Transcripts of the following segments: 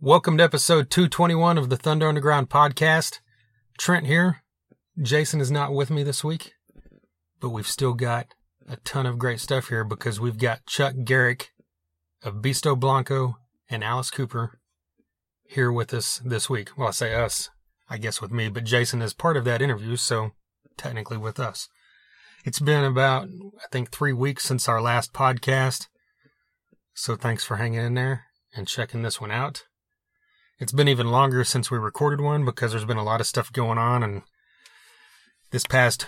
Welcome to episode 221 of the Thunder Underground podcast. Trent here. Jason is not with me this week, but we've still got a ton of great stuff here because we've got Chuck Garric of Beasto Blanco and Alice Cooper here with us this week. Well, I say us, I guess with me, but Jason is part of that interview, so technically with us. It's been about, I think, three weeks since our last podcast, so thanks for hanging in there and checking this one out. It's been even longer since we recorded one because there's been a lot of stuff going on and this past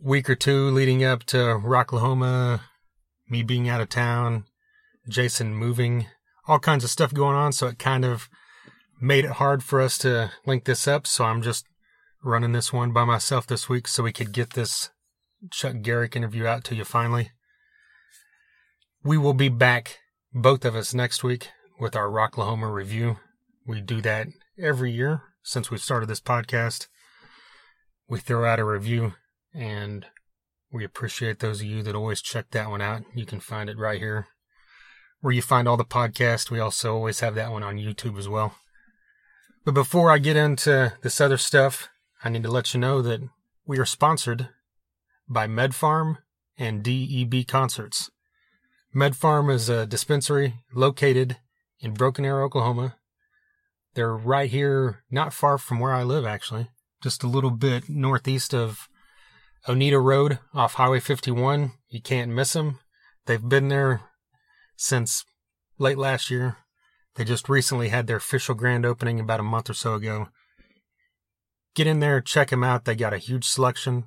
week or two leading up to Rocklahoma, me being out of town, Jason moving, all kinds of stuff going on, so it kind of made it hard for us to link this up, so I'm just running this one by myself this week so we could get this Chuck Garric interview out to you finally. We will be back, both of us, next week with our Rocklahoma review. We do that every year since we started this podcast. We throw out a review and we appreciate those of you that always check that one out. You can find it right here where you find all the podcasts. We also always have that one on YouTube as well. But before I get into this other stuff, I need to let you know that we are sponsored by MedPharm and DEB Concerts. MedPharm is a dispensary located in Broken Arrow, Oklahoma. They're right here, not far from where I live, actually, just a little bit northeast of Oneida Road off Highway 51. You can't miss them. They've been there since late last year. They just recently had their official grand opening about a month or so ago. Get in there, check them out. They got a huge selection.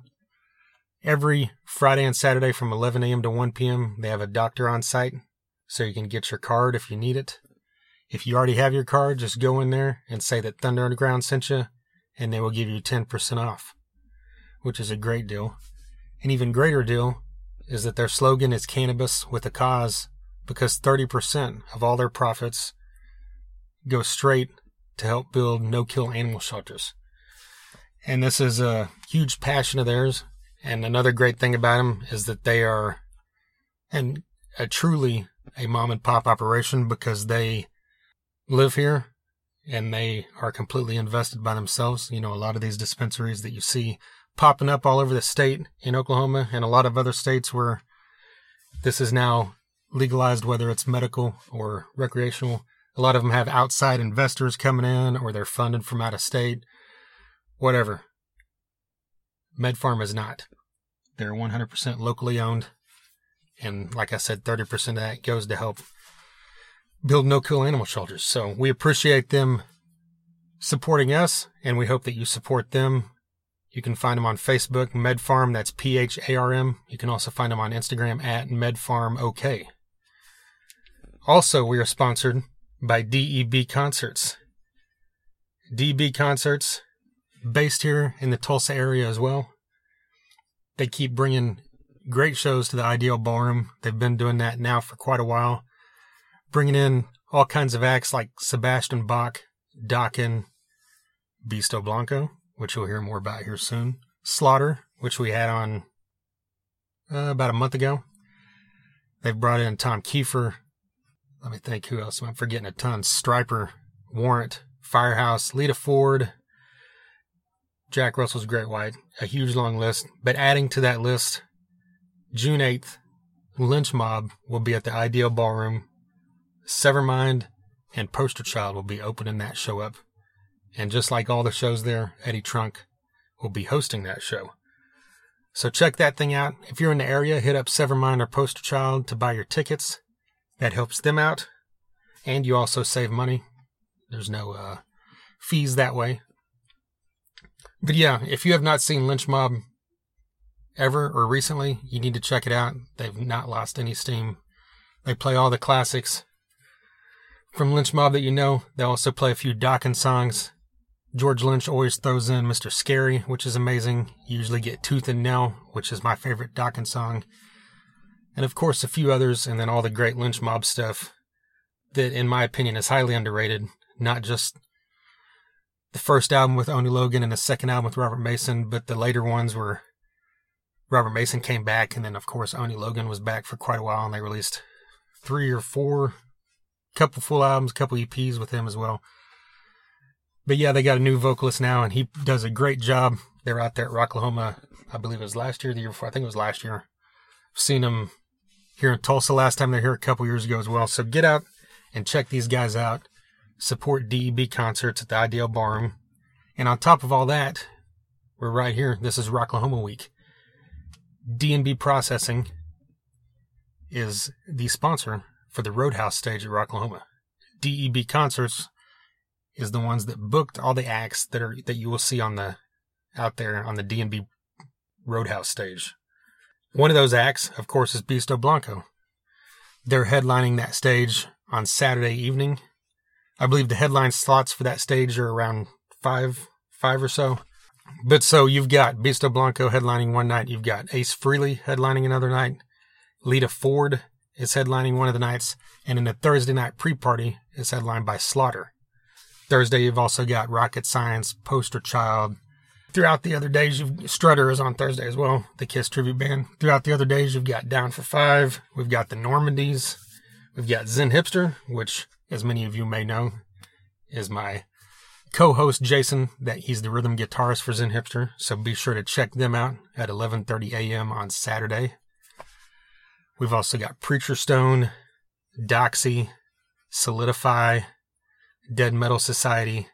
Every Friday and Saturday from 11 a.m. to 1 p.m., they have a doctor on site, so you can get your card if you need it. If you already have your card, just go in there and say that Thunder Underground sent you, and they will give you 10% off, which is a great deal. An even greater deal is that their slogan is cannabis with a cause because 30% of all their profits go straight to help build no kill animal shelters. And this is a huge passion of theirs. And another great thing about them is that they are and a truly a mom and pop operation because they live here and they are completely invested by themselves. You know, a lot of these dispensaries that you see popping up all over the state in Oklahoma and a lot of other states where this is now legalized, whether it's medical or recreational. A lot of them have outside investors coming in or they're funded from out of state, whatever. MedPharm is not. They're 100% locally owned. And like I said, 30% of that goes to help build no kill animal shelters. So we appreciate them supporting us and we hope that you support them. You can find them on Facebook, MedPharm, that's P H A R M. You can also find them on Instagram at MedPharmOK. Also, we are sponsored by DEB Concerts. DEB Concerts, based here in the Tulsa area as well. They keep bringing great shows to the Ideal Ballroom. They've been doing that now for quite a while bringing in all kinds of acts like Sebastian Bach, Dokken, Beasto Blanco, which you'll hear more about here soon, Slaughter, which we had on uh, about a month ago. They've brought in Tom Keifer. Let me think who else. I'm forgetting a ton. Stryper, Warrant, Firehouse, Lita Ford, Jack Russell's Great White. A huge long list. But adding to that list, June 8th, Lynch Mob will be at the Ideal Ballroom Severmind and Poster Child will be opening that show up. And just like all the shows there, Eddie Trunk will be hosting that show. So check that thing out. If you're in the area, hit up Severmind or Poster Child to buy your tickets. That helps them out. And you also save money. There's no uh, fees that way. But yeah, if you have not seen Lynch Mob ever or recently, you need to check it out. They've not lost any steam. They play all the classics from Lynch Mob that you know. They also play a few Dokken songs. George Lynch always throws in Mr. Scary, which is amazing. You usually get Tooth and Nail, which is my favorite Dokken song. And of course, a few others, and then all the great Lynch Mob stuff that, in my opinion, is highly underrated. Not just the first album with Oni Logan and the second album with Robert Mason, but the later ones were Robert Mason came back, and then, of course, Oni Logan was back for quite a while, and they released three or four couple full albums, couple EPs with him as well. But yeah, they got a new vocalist now, and he does a great job. They're out there at Rocklahoma, I believe it was last year, the year before. I think it was last year. I've seen them here in Tulsa last time they're here a couple years ago as well. So get out and check these guys out. Support DEB concerts at the Ideal Ballroom. And on top of all that, we're right here. This is Rocklahoma Week. DNB Processing is the sponsor for the Roadhouse stage at Rocklahoma. DEB Concerts is the ones that booked all the acts that are that you will see on the out there on the DNB Roadhouse stage. One of those acts, of course, is Beasto Blanco. They're headlining that stage on Saturday evening. I believe the headline slots for that stage are around five, five or so. But so you've got Beasto Blanco headlining one night. You've got Ace Frehley headlining another night. Lita Ford is headlining one of the nights. And in the Thursday night pre-party is headlined by Slaughter. Thursday, you've also got Rocket Science, Poster Child. Throughout the other days, you've Strutter is on Thursday as well, the Kiss tribute band. Throughout the other days, you've got Down for Five. We've got the Normandies. We've got Zen Hipster, which, as many of you may know, is my co-host Jason. That he's the rhythm guitarist for Zen Hipster. So be sure to check them out at 11:30 a.m. on Saturday. We've also got Preacher Stone, Doxy, Solidify, Dead Metal Society,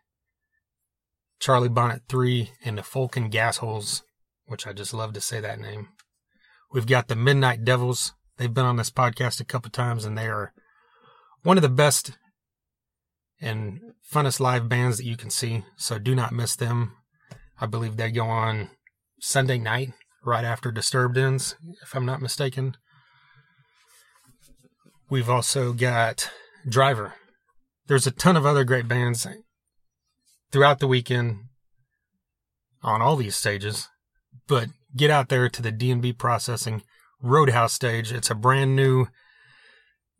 Charlie Bonnet 3, and the Fulkin Gasholes, which I just love to say that name. We've got the Midnight Devils. They've been on this podcast a couple times, and they are one of the best and funnest live bands that you can see. So do not miss them. I believe they go on Sunday night, right after Disturbed ends, if I'm not mistaken. We've also got Driver there's a ton of other great bands throughout the weekend on all these stages, but get out there to the DNB processing Roadhouse stage. It's a brand new,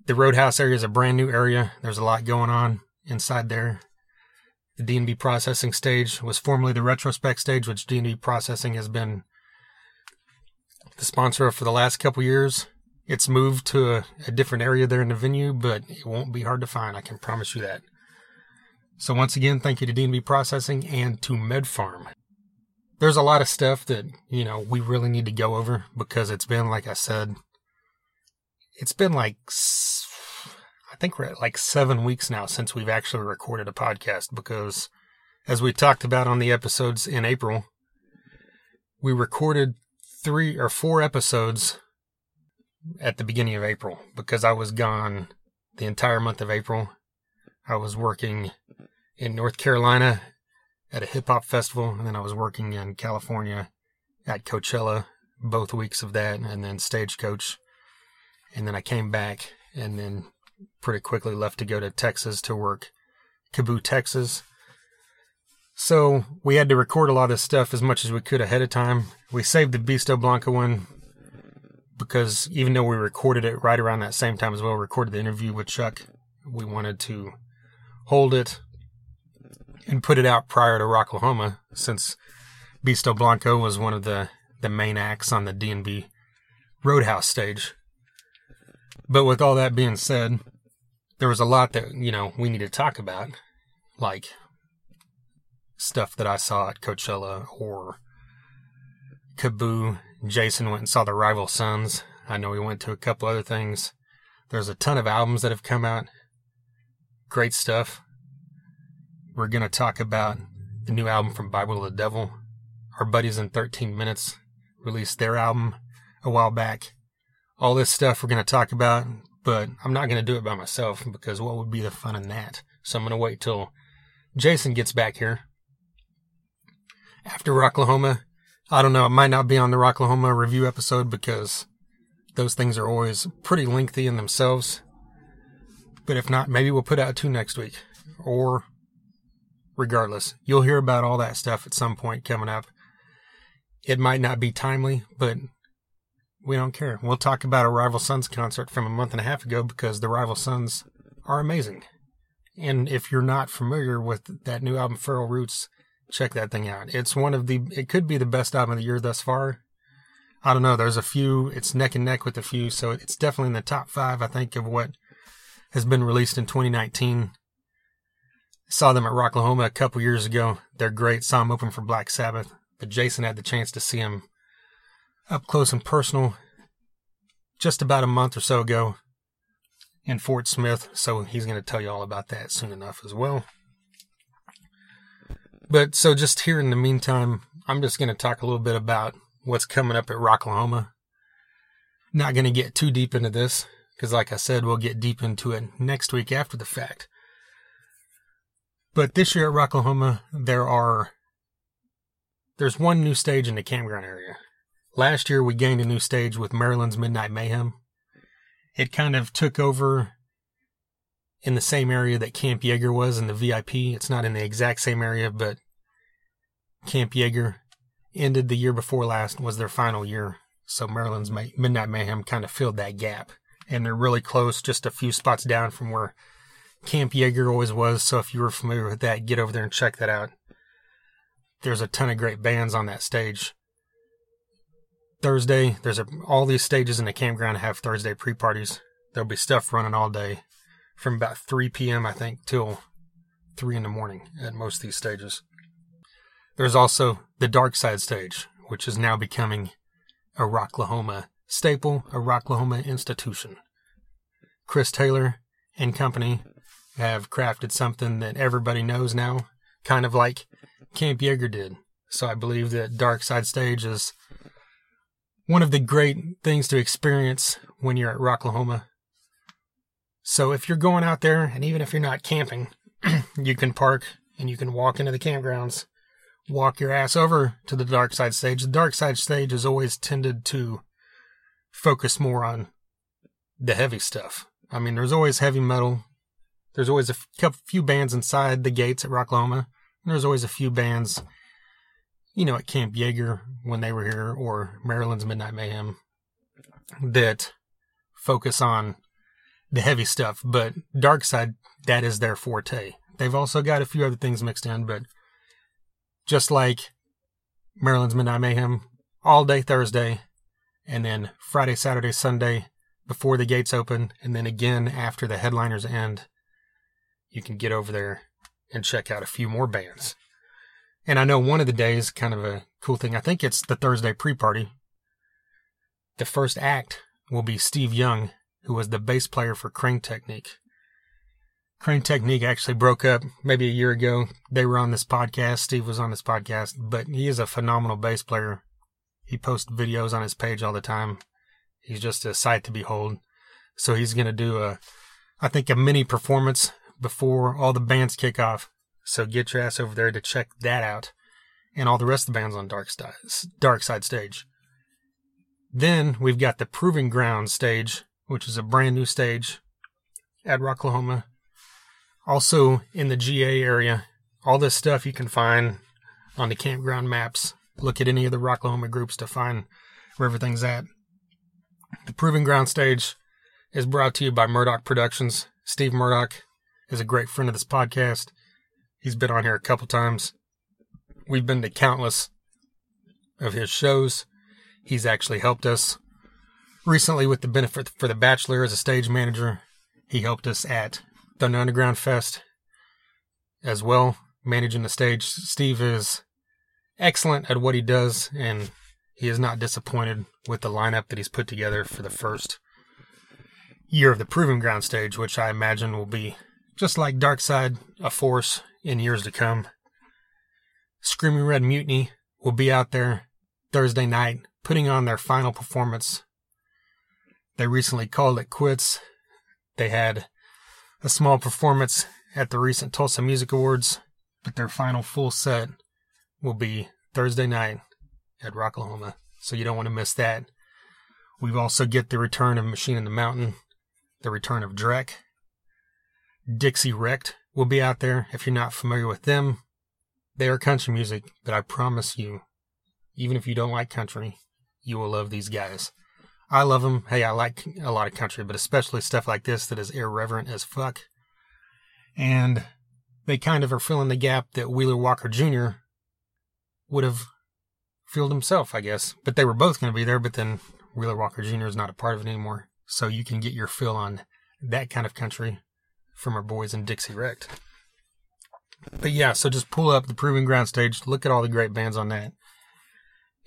the Roadhouse area is a brand new area. There's a lot going on inside there. The DNB processing stage was formerly the retrospect stage, which DNB processing has been the sponsor of for the last couple years. It's moved to a, a different area there in the venue, but it won't be hard to find. I can promise you that. So once again, thank you to DNB Processing and to MedPharm. There's a lot of stuff that, you know, we really need to go over because it's been, like I said, it's been like, I think we're at like seven weeks now since we've actually recorded a podcast because as we talked about on the episodes in April, we recorded three or four episodes at the beginning of April because I was gone the entire month of April. I was working in North Carolina at a hip hop festival, and then I was working in California at Coachella both weeks of that, and then Stagecoach. And then I came back and then pretty quickly left to go to Texas to work KAABOO, Texas. So we had to record a lot of stuff as much as we could ahead of time. We saved the Beasto Blanco one because even though we recorded it right around that same time as well, recorded the interview with Chuck, we wanted to hold it and put it out prior to Rocklahoma since Beasto Blanco was one of the, the main acts on the DNB Roadhouse stage. But with all that being said, there was a lot that, you know, we need to talk about, like stuff that I saw at Coachella or KAABOO Jason went and saw the Rival Sons. I know he went to a couple other things. There's a ton of albums that have come out. Great stuff. We're going to talk about the new album from Bible of the Devil. Our buddies in 13 Minutes released their album a while back. All this stuff we're going to talk about, but I'm not going to do it by myself because what would be the fun in that? So I'm going to wait till Jason gets back here. After Rocklahoma, I don't know. It might not be on the Rocklahoma review episode because those things are always pretty lengthy in themselves. But if not, maybe we'll put out two next week. Or, regardless, you'll hear about all that stuff at some point coming up. It might not be timely, but we don't care. We'll talk about a Rival Sons concert from a month and a half ago because the Rival Sons are amazing. And if you're not familiar with that new album, Feral Roots, check that thing out. It's one of the, it could be the best album of the year thus far. I don't know. There's a few, it's neck and neck with a few, so it's definitely in the top five, I think, of what has been released in 2019. Saw them at Rocklahoma a couple years ago. They're great. Saw them open for Black Sabbath. But Jason had the chance to see them up close and personal just about a month or so ago in Fort Smith. So he's going to tell you all about that soon enough as well. But so just here in the meantime, I'm just going to talk a little bit about what's coming up at Rocklahoma. Not going to get too deep into this because, like I said, we'll get deep into it next week after the fact. But this year at Rocklahoma, there are there's one new stage in the campground area. Last year, we gained a new stage with Maryland's Midnight Mayhem. It kind of took over in the same area that Camp Yeager was in the VIP. It's not in the exact same area, but Camp Yeager ended the year before last was their final year. So Maryland's Midnight Mayhem kind of filled that gap. And they're really close, just a few spots down from where Camp Yeager always was. So if you were familiar with that, get over there and check that out. There's a ton of great bands on that stage. Thursday, there's a, all these stages in the campground have Thursday pre parties. There'll be stuff running all day from about 3 p.m., I think, till 3 in the morning at most of these stages. There's also the Dark Side stage, which is now becoming a Rocklahoma staple, a Rocklahoma institution. Chris Taylor and company have crafted something that everybody knows now, kind of like Camp Jaeger did. So I believe that Dark Side Stage is one of the great things to experience when you're at Rocklahoma. So if you're going out there, and even if you're not camping, you can park and you can walk into the campgrounds, walk your ass over to the dark side stage. The dark side stage has always tended to focus more on the heavy stuff. I mean, there's always heavy metal. There's always a few bands inside the gates at Rocklahoma. And there's always a few bands you know, at Camp Jaeger when they were here or Maryland's Midnight Mayhem that focus on the heavy stuff, but Dark Side, that is their forte. They've also got a few other things mixed in, but just like Maryland's Midnight Mayhem, all day Thursday, and then Friday, Saturday, Sunday before the gates open, and then again after the headliners end, you can get over there and check out a few more bands. And I know one of the days, kind of a cool thing, I think it's the Thursday pre party. The first act will be Steve Young, who was the bass player for Crane Technique. Crane Technique actually broke up maybe a year ago. They were on this podcast. Steve was on this podcast, but he is a phenomenal bass player. He posts videos on his page all the time. He's just a sight to behold. So he's going to do a, I think, a mini performance before all the bands kick off. So get your ass over there to check that out and all the rest of the bands on Dark, St- Dark Side stage. Then we've got the Proving Ground stage, which is a brand new stage at Rocklahoma. Also in the GA area, all this stuff you can find on the campground maps. Look at any of the Rocklahoma groups to find where everything's at. The Proving Ground stage is brought to you by Murdoch Productions. Steve Murdoch is a great friend of this podcast. He's been on here a couple times. We've been to countless of his shows. He's actually helped us recently with the benefit for the Bachelor as a stage manager. He helped us at Thunder Underground Fest as well, managing the stage. Steve is excellent at what he does, and he is not disappointed with the lineup that he's put together for the first year of the Proving Ground stage, which I imagine will be just like Dark Side, a force in years to come. Screaming Red Mutiny will be out there Thursday night putting on their final performance. They recently called it quits. They had a small performance at the recent Tulsa Music Awards, but their final full set will be Thursday night at Rocklahoma. So you don't want to miss that. We've also get the return of Machine in the Mountain, the return of Drek, Dixie Wrecked will be out there. If you're not familiar with them, they are country music, but I promise you, even if you don't like country, you will love these guys. I love them. Hey, I like a lot of country, but especially stuff like this that is irreverent as fuck. And they kind of are filling the gap that Wheeler Walker Jr. would have filled himself, I guess. But they were both going to be there, but then Wheeler Walker Jr. is not a part of it anymore. So you can get your fill on that kind of country from our boys in Dixie Wrecked. But yeah, so just pull up the Proving Ground stage, look at all the great bands on that.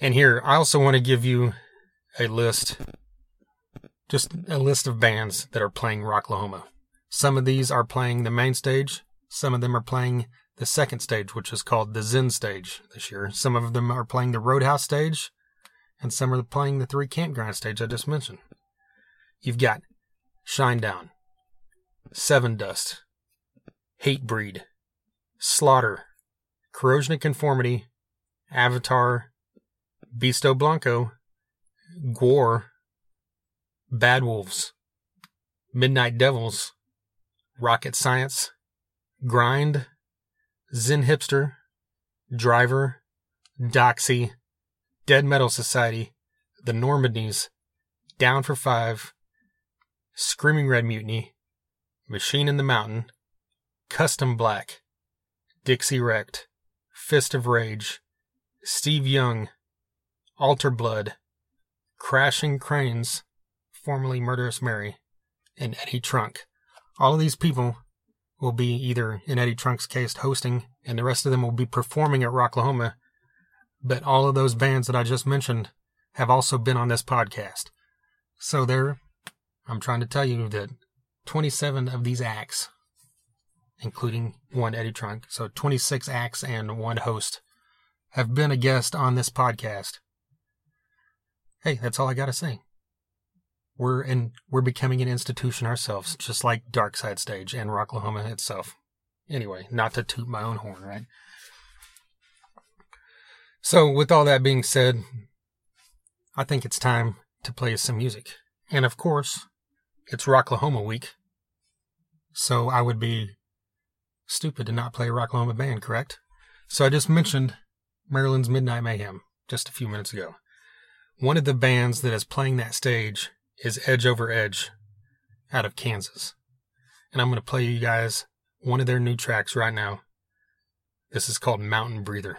And here, I also want to give you a list, just a list of bands that are playing Rocklahoma. Some of these are playing the main stage, some of them are playing the second stage, which is called the Zen stage this year. Some of them are playing the Roadhouse stage, and some are playing the three campground stage I just mentioned. You've got Shinedown, Sevendust, Hatebreed, Slaughter, Corrosion of Conformity, Avatar, Beasto Blanco, Gwar, Bad Wolves, Midnight Devils, Rocket Science, Grind, Zen Hipster, Driver, Doxy, Dead Metal Society, The Normandys, Down for Five, Screaming Red Mutiny, Machine in the Mountain, Custom Black, Dixie Wrecked, Fist of Rage, Steve Young, Alter Blood, Crashing Cranes, formerly Murderous Mary, and Eddie Trunk. All of these people will be either in Eddie Trunk's case hosting, and the rest of them will be performing at Rocklahoma. But all of those bands that I just mentioned have also been on this podcast. So there, I'm trying to tell you that 27 of these acts, including one Eddie Trunk, so 26 acts and one host, have been a guest on this podcast. Hey, that's all I gotta say we're and we're becoming an institution ourselves, just like Dark Side Stage and Rocklahoma itself. Anyway, not to toot my own horn, right? So, with all that being said, I think it's time to play some music. And of course, it's Rocklahoma week. So I would be stupid to not play a Rocklahoma band, correct? So I just mentioned Maryland's Midnight Mayhem just a few minutes ago. One of the bands that is playing that stage is Edge Over Edge out of Kansas. And I'm going to play you guys one of their new tracks right now. This is called Mountain Breather.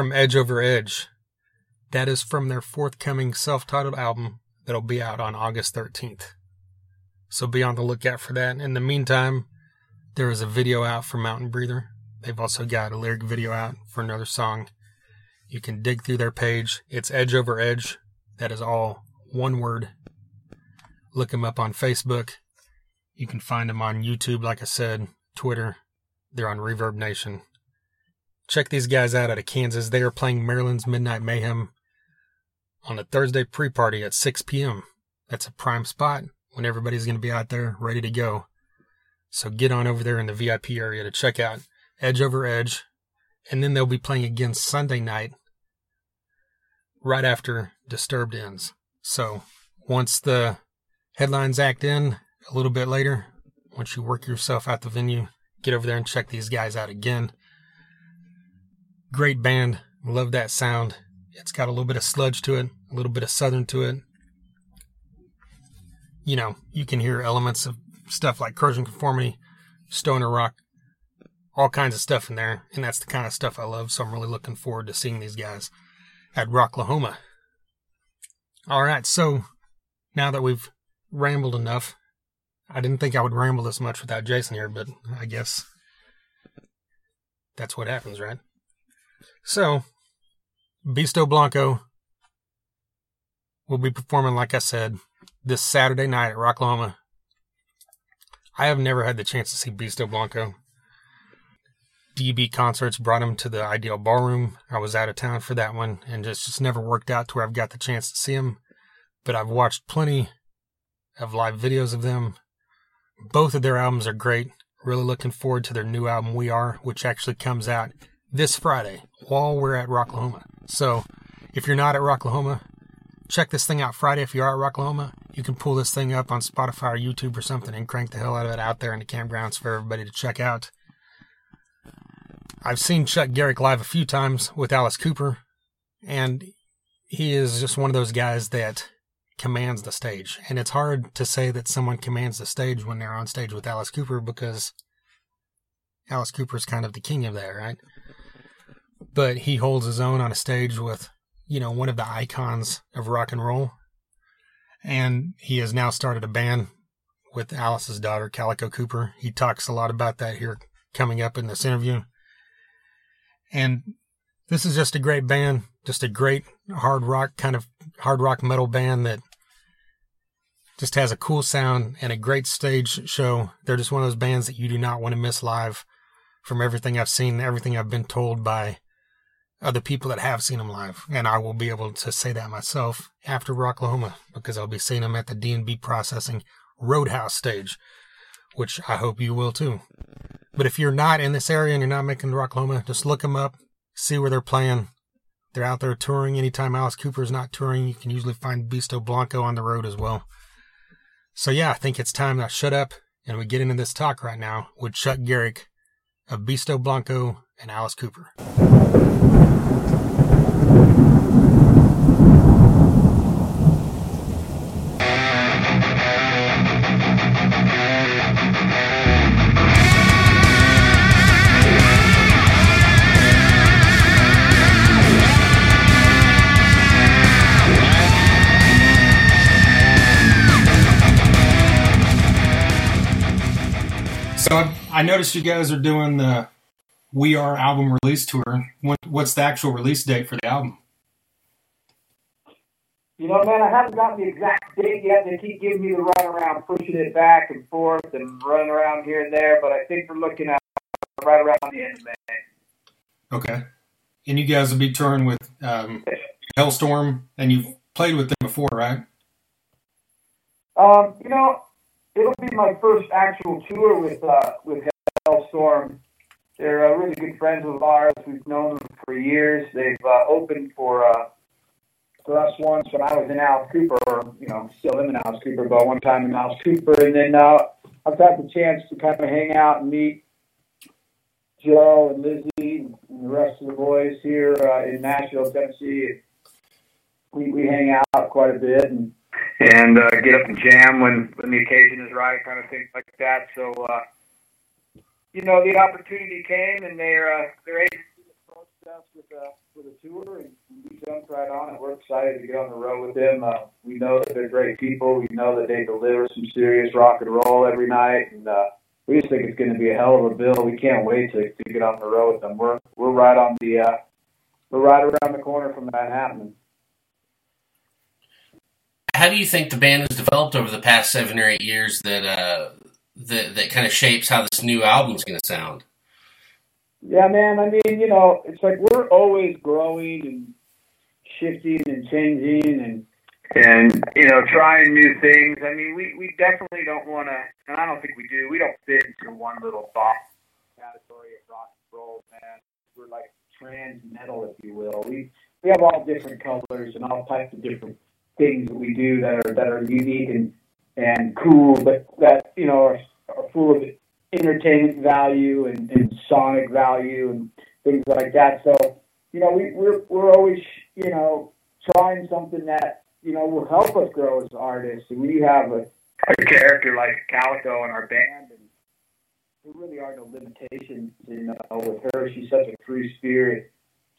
From Edge Over Edge. That is from their forthcoming self titled album that'll be out on August 13th. So be on the lookout for that. In the meantime, there is a video out for Mountain Breather. They've also got a lyric video out for another song. You can dig through their page. It's Edge Over Edge. That is all one word. Look them up on Facebook. You can find them on YouTube, like I said, Twitter. They're on Reverb Nation. Check these guys out out of Kansas. They are playing Maryland's Midnight Mayhem on a Thursday pre party at 6 p.m. That's a prime spot when everybody's going to be out there ready to go. So get on over there in the VIP area to check out Edge Over Edge. And then they'll be playing again Sunday night right after Disturbed ends. So once the headlines act in a little bit later, once you work yourself out the venue, get over there and check these guys out again. Great band. Love that sound. It's got a little bit of sludge to it, a little bit of southern to it. You know, you can hear elements of stuff like corrosion conformity, stoner rock, all kinds of stuff in there, and that's the kind of stuff I love. So I'm really looking forward to seeing these guys at Rocklahoma. All right, so now that we've rambled enough, I didn't think I would ramble this much without Jason here, but I guess that's what happens, right? So, Beasto Blanco will be performing, like I said, this Saturday night at Rocklahoma. I have never had the chance to see Beasto Blanco. DB concerts brought him to the Ideal Ballroom. I was out of town for that one and just, just never worked out to where I've got the chance to see him. But I've watched plenty of live videos of them. Both of their albums are great. Really looking forward to their new album, We Are, which actually comes out this Friday while we're at Rocklahoma. So if you're not at Rocklahoma, check this thing out Friday. If you are at Rocklahoma, you can pull this thing up on Spotify or YouTube or something and crank the hell out of it out there in the campgrounds for everybody to check out. I've seen Chuck Garric live a few times with Alice Cooper, and he is just one of those guys that commands the stage. And it's hard to say that someone commands the stage when they're on stage with Alice Cooper because Alice Cooper is kind of the king of that, right? But he holds his own on a stage with, you know, one of the icons of rock and roll. And he has now started a band with Alice's daughter, Calico Cooper. He talks a lot about that here coming up in this interview. And this is just a great band, just a great hard rock kind of hard rock metal band that just has a cool sound and a great stage show. They're just one of those bands that you do not want to miss live from everything I've seen, everything I've been told by other people that have seen them live. And I will be able to say that myself after Rocklahoma because I'll be seeing them at the D&B Processing Roadhouse stage, which I hope you will too. But if you're not in this area and you're not making Rocklahoma, just look them up, see where they're playing. They're out there touring. Anytime Alice Cooper is not touring, you can usually find Beasto Blanco on the road as well. So yeah, I think it's time to shut up and we get into this talk right now with Chuck Garric of Beasto Blanco and Alice Cooper. I noticed you guys are doing the We Are album release tour. What, what's the actual release date for the album? You know, man, I haven't got the exact date yet. They keep giving me the runaround, pushing it back and forth and running around here and there. But I think we're looking at right around the end of May. Okay. And you guys will be touring with um, Halestorm, and you've played with them before, right? Um, you know, it'll be my first actual tour with uh, with Halestorm. They're uh, really good friends of ours. We've known them for years. They've uh, opened for uh, for us once when I was in Alice Cooper, or, you know, still in Alice Cooper, but one time in Alice Cooper, and then uh, I've had the chance to kind of hang out and meet Joe and Lzzy and the rest of the boys here uh, in Nashville, Tennessee. We we hang out quite a bit and and uh, get up and jam when when the occasion is right, kind of things like that. So, uh, you know, the opportunity came, and their uh, their agency approached us with the with the tour, and we jumped right on it. We're excited to get on the road with them. Uh, we know that they're great people. We know that they deliver some serious rock and roll every night, and uh, we just think it's going to be a hell of a bill. We can't wait to, to get on the road with them. We're we're right on the uh, we're right around the corner from that happening. How do you think the band has developed over the past seven or eight years that uh, that that kind of shapes how this new album's going to sound? Yeah, man. I mean, you know, it's like we're always growing and shifting and changing and and you know trying new things. I mean, we we definitely don't want to, and I don't think we do. We don't fit into one little box category of rock and roll, man. We're like trans metal, if you will. We we have all different colors and all types of different things that we do that are that are unique and and cool, but that you know are, are full of entertainment value and, and sonic value and things like that. So you know we we're we're always you know trying something that you know will help us grow as artists. And we have a, a character like Calico in our band, and there really are no limitations. You know, with her, she's such a free spirit.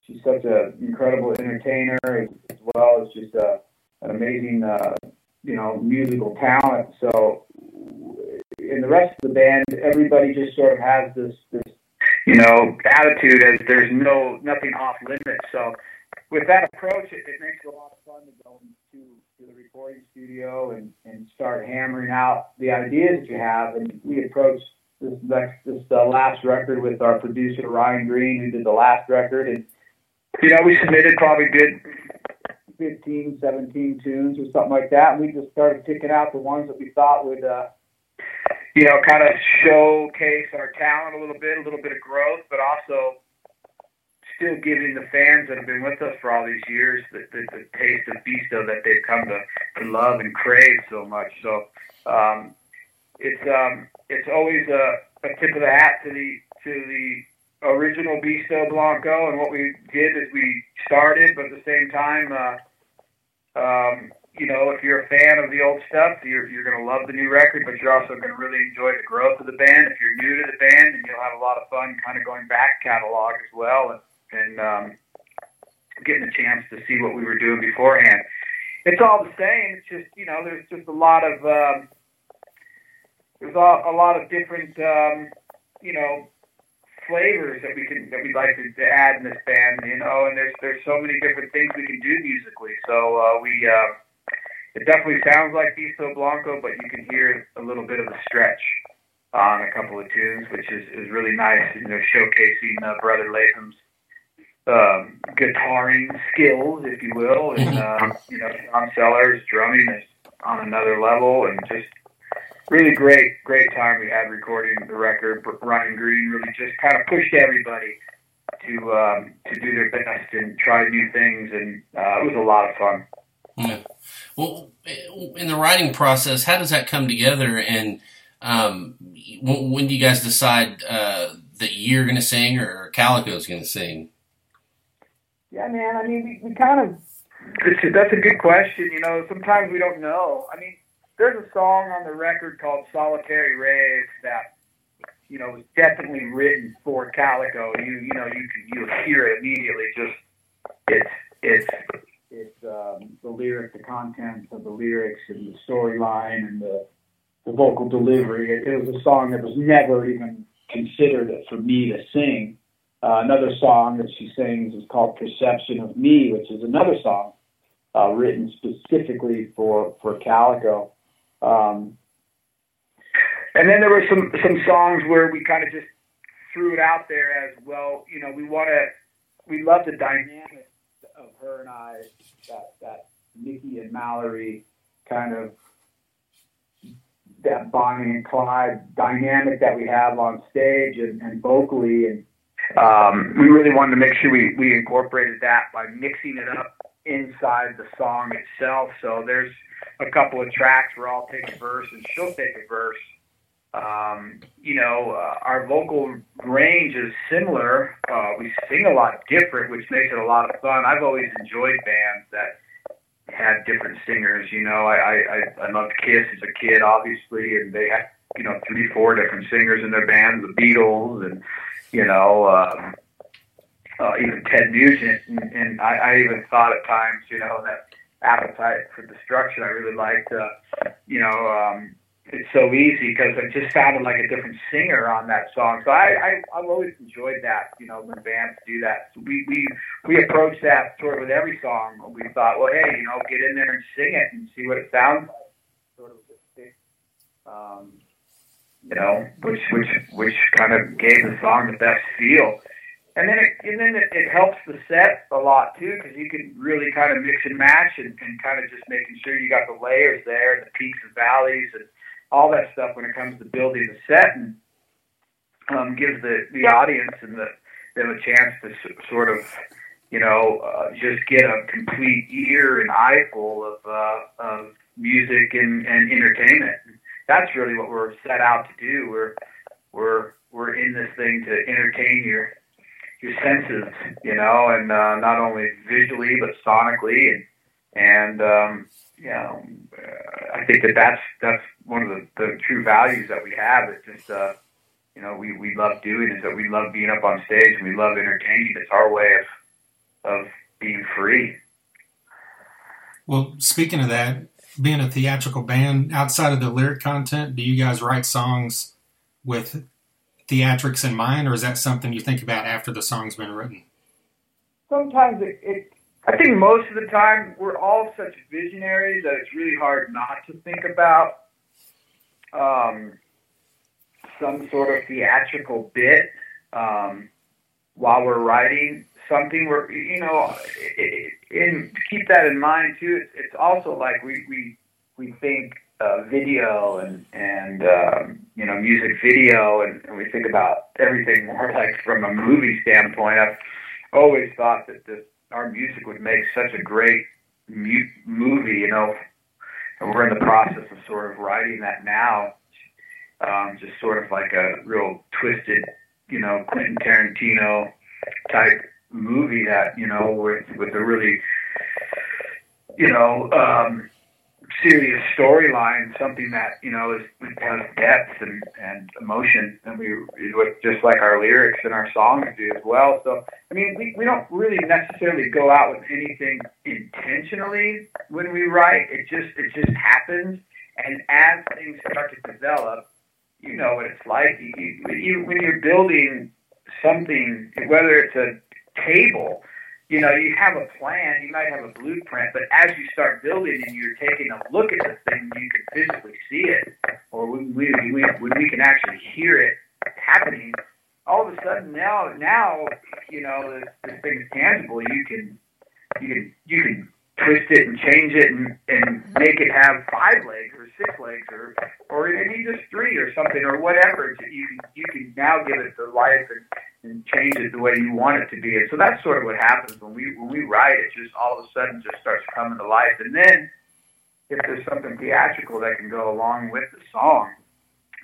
She's such an incredible entertainer as, as well as just a, an amazing, uh, you know, musical talent. So, in the rest of the band, everybody just sort of has this, this, you know, attitude as there's no nothing off limits. So, with that approach, it, it makes it a lot of fun to go into to the recording studio and, and start hammering out the ideas that you have. And we approached this next this uh, last record with our producer Ryan Green, who did the last record, and you know we submitted probably good 15, 17 tunes or something like that, and we just started picking out the ones that we thought would. Uh, you know, kind of showcase our talent a little bit, a little bit of growth, but also still giving the fans that have been with us for all these years the, the, the taste of Beasto that they've come to, to love and crave so much. So um, it's um, it's always a, a tip of the hat to the to the original Beasto Blanco and what we did is we started, but at the same time, uh, um, you know, if you're a fan of the old stuff, you're you're going to love the new record, but you're also going to really enjoy the growth of the band. If you're new to the band, and you'll have a lot of fun kind of going back catalog as well, and and um, getting a chance to see what we were doing beforehand. It's all the same. It's just you know, there's just a lot of um, there's a, a lot of different um, you know flavors that we can that we'd like to, to add in this band. You know, and there's there's so many different things we can do musically. So uh, we. Uh, it definitely sounds like Beasto Blanco, but you can hear a little bit of a stretch on a couple of tunes, which is, is really nice, you know, showcasing uh, Brother Latham's um, guitaring skills, if you will, and uh, you know, Sean Sellers drumming is on another level, and just really great, great time we had recording the record. Ryan Green really just kind of pushed everybody to um, to do their best and try new things, and uh, it was a lot of fun. Yeah. Well, in the writing process, how does that come together? And um, when, when, do you guys decide uh, that you're going to sing or Calico's going to sing? Yeah, man. I mean, we, we kind of. That's a good question. You know, sometimes we don't know. I mean, there's a song on the record called "Solitary Rave" that you know was definitely written for Calico. You you know you you hear it immediately. Just it's it's it's um, the lyric, the content of the lyrics, and the storyline, and the, the vocal delivery. It, it was a song that was never even considered for me to sing. Uh, another song that she sings is called "Perception of Me," which is another song uh, written specifically for for Calico. Um, and then there were some some songs where we kind of just threw it out there as well. You know, we want to we love the dynamic of her and I, that that Mickey and Mallory kind of that Bonnie and Clyde dynamic that we have on stage and, and vocally, and um, we really wanted to make sure we, we incorporated that by mixing it up inside the song itself. So there's a couple of tracks where I'll take a verse and she'll take a verse um, you know, uh, our vocal range is similar. Uh, we sing a lot different, which makes it a lot of fun. I've always enjoyed bands that had different singers. You know, I I, I loved Kiss as a kid, obviously, and they had you know three, four different singers in their band, the Beatles, and you know, um, uh, even Ted Nugent, and, and I, I even thought at times, you know, that Appetite for Destruction I really liked. Uh, you know, um, it's so easy because it just sounded like a different singer on that song. So I, I I've always enjoyed that. You know, when bands do that, so we we we approach that sort of with every song. We thought, well, hey, you know, get in there and sing it and see what it sounds like. Sort of um, you know, which which which kind of gave the song the best feel. And then it and then it, it helps the set a lot too because you can really kind of mix and match and, and kind of just making sure you got the layers there, the peaks and valleys, and all that stuff when it comes to building the set and um, gives the the audience and the them a chance to s- sort of you know uh, just get a complete ear and eye full of uh, of music and, and entertainment. That's really what we're set out to do. We're we're we're in this thing to entertain your your senses, you know, and uh, not only visually but sonically, and and um, you know, uh, I think that that's that's one of the, the true values that we have. It's just uh, you know we we love doing is that we love being up on stage and we love entertaining. It's our way of of being free. Well, speaking of that, being a theatrical band, outside of the lyric content, do you guys write songs with theatrics in mind, or is that something you think about after the song's been written? Sometimes it, it I think most of the time we're all such visionaries that it's really hard not to think about um, some sort of theatrical bit um, while we're writing something. We're you know, in keep that in mind too. It's, it's also like we we we think uh, video and and um, you know music video and, and we think about everything more like from a movie standpoint. I've always thought that this our music would make such a great mu- movie, you know. And we're in the process of sort of writing that now. Um, just sort of like a real twisted, you know, Quentin Tarantino type movie that, you know, with with a really, you know, um, serious storyline, something that you know is has depth and, and emotion, and we just like our lyrics and our songs do as well. So I mean, we we don't really necessarily go out with anything intentionally when we write. It just it just happens, and as things start to develop, you know what it's like. You, you, when you're building something, whether it's a table you know, you have a plan, you might have a blueprint, but as you start building and you're taking a look at the thing, you can physically see it, or when we, we, when we can actually hear it happening, all of a sudden now, now, you know, this, this thing is tangible. You can, you can, you can twist it and change it and, and mm-hmm. make it have five legs or six legs or, or maybe just three or something or whatever. You can, you can now give it the life and, and change it the way you want it to be. And so that's sort of what happens when we when we write. It just all of a sudden just starts coming to life. And then if there's something theatrical that can go along with the song,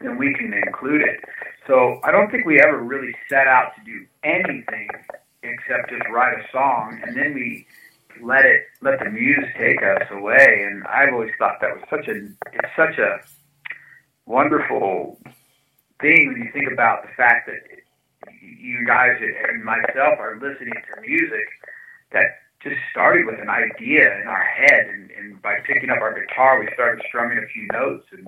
then we can include it. So I don't think we ever really set out to do anything except just write a song, and then we let it let the muse take us away. And I've always thought that was such a it's such a wonderful thing when you think about the fact that you guys and myself are listening to music that just started with an idea in our head, and, and by picking up our guitar, we started strumming a few notes and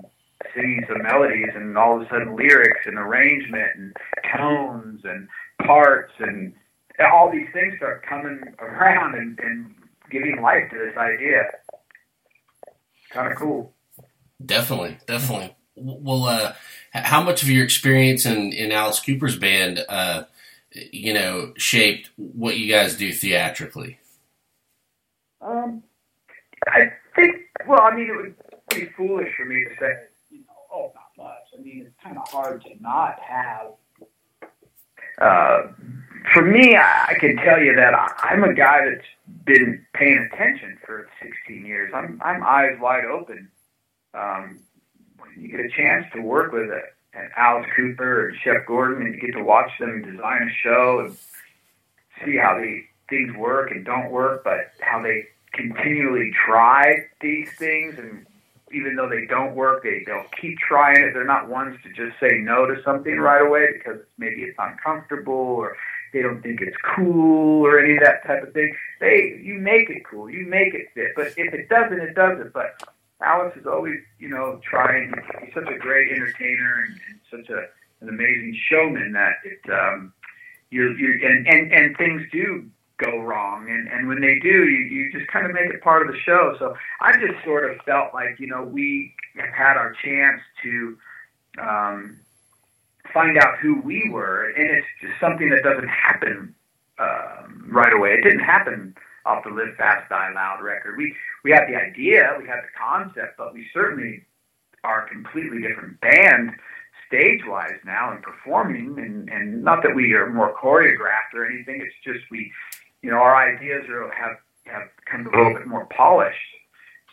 singing some melodies, and all of a sudden lyrics and arrangement and tones and parts and all these things start coming around and, and giving life to this idea. Kind of cool. Definitely, definitely. Well, uh, how much of your experience in, in Alice Cooper's band, uh, you know, shaped what you guys do theatrically? Um, I think. Well, I mean, it would be foolish for me to say, you know, oh, not much. I mean, it's kind of hard to not have. Uh, for me, I, I can tell you that I, I'm a guy that's been paying attention for 16 years. I'm I'm eyes wide open. Um, you get a chance to work with a, an Alice Cooper and Shep Gordon, and you get to watch them design a show and see how the things work and don't work, but how they continually try these things, and even though they don't work, they they'll keep trying it. They're not ones to just say no to something right away because maybe it's uncomfortable or they don't think it's cool or any of that type of thing. They you make it cool, you make it fit. But if it doesn't, it doesn't. But Alice is always, you know, trying. He's such a great entertainer and, and such a an amazing showman that it um, you're you're and, and and things do go wrong. And and when they do you you just kind of make it part of the show. So i just sort of felt like you know we have had our chance to um find out who we were. And it's just something that doesn't happen um right away. It didn't happen off the live fast die loud record. We we had the idea we had the concept but we certainly are a completely different band stage wise now and performing and, and not that we are more choreographed or anything it's just we you know our ideas are have have come a little bit more polished.